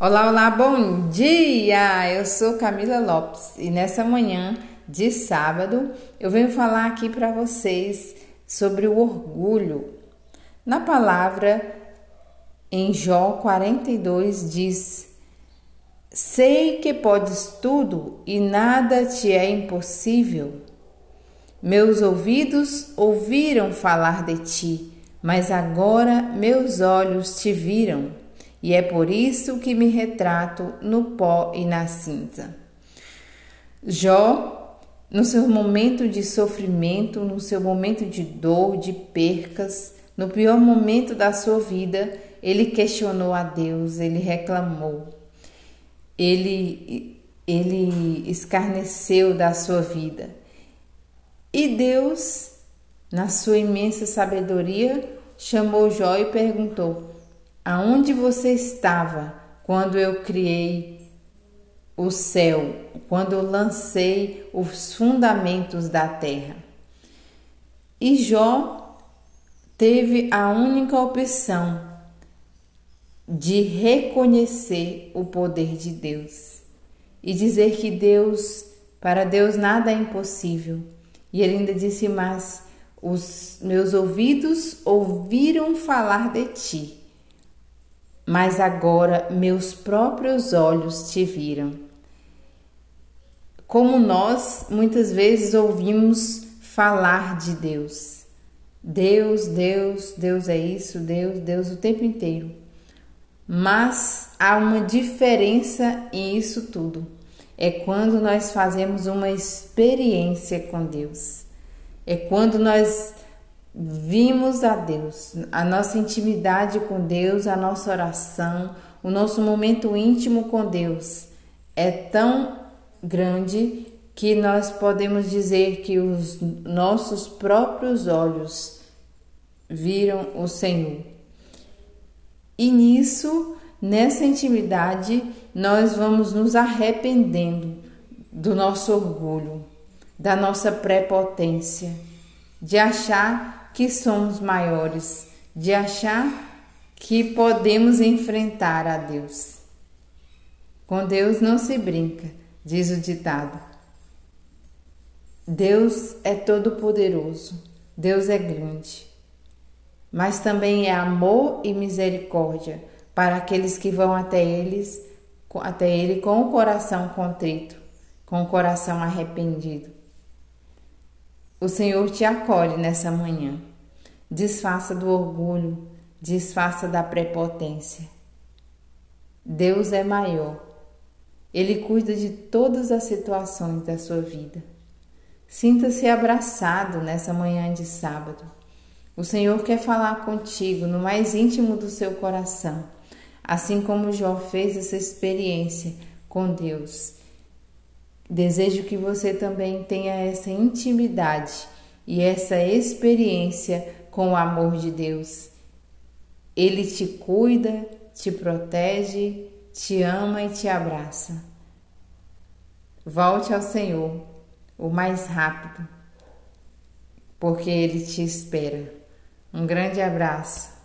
Olá, olá, bom dia! Eu sou Camila Lopes e nessa manhã de sábado eu venho falar aqui para vocês sobre o orgulho. Na palavra em Jó 42 diz: Sei que podes tudo e nada te é impossível. Meus ouvidos ouviram falar de ti, mas agora meus olhos te viram e é por isso que me retrato no pó e na cinza. Jó, no seu momento de sofrimento, no seu momento de dor, de percas, no pior momento da sua vida, ele questionou a Deus, ele reclamou, ele, ele escarneceu da sua vida. E Deus, na sua imensa sabedoria, chamou Jó e perguntou: Aonde você estava quando eu criei o céu, quando eu lancei os fundamentos da terra? E Jó teve a única opção de reconhecer o poder de Deus e dizer que Deus, para Deus nada é impossível. E ele ainda disse: Mas os meus ouvidos ouviram falar de ti mas agora meus próprios olhos te viram. Como nós muitas vezes ouvimos falar de Deus. Deus, Deus, Deus é isso, Deus, Deus o tempo inteiro. Mas há uma diferença em isso tudo. É quando nós fazemos uma experiência com Deus. É quando nós vimos a Deus, a nossa intimidade com Deus, a nossa oração, o nosso momento íntimo com Deus é tão grande que nós podemos dizer que os nossos próprios olhos viram o Senhor. E nisso, nessa intimidade, nós vamos nos arrependendo do nosso orgulho, da nossa prepotência, de achar que somos maiores, de achar que podemos enfrentar a Deus. Com Deus não se brinca, diz o ditado. Deus é todo-poderoso, Deus é grande, mas também é amor e misericórdia para aqueles que vão até eles, até ele com o coração contrito, com o coração arrependido. O Senhor te acolhe nessa manhã. Desfaça do orgulho, desfaça da prepotência. Deus é maior. Ele cuida de todas as situações da sua vida. Sinta-se abraçado nessa manhã de sábado. O Senhor quer falar contigo no mais íntimo do seu coração, assim como Jó fez essa experiência com Deus Desejo que você também tenha essa intimidade e essa experiência com o amor de Deus. Ele te cuida, te protege, te ama e te abraça. Volte ao Senhor o mais rápido, porque Ele te espera. Um grande abraço.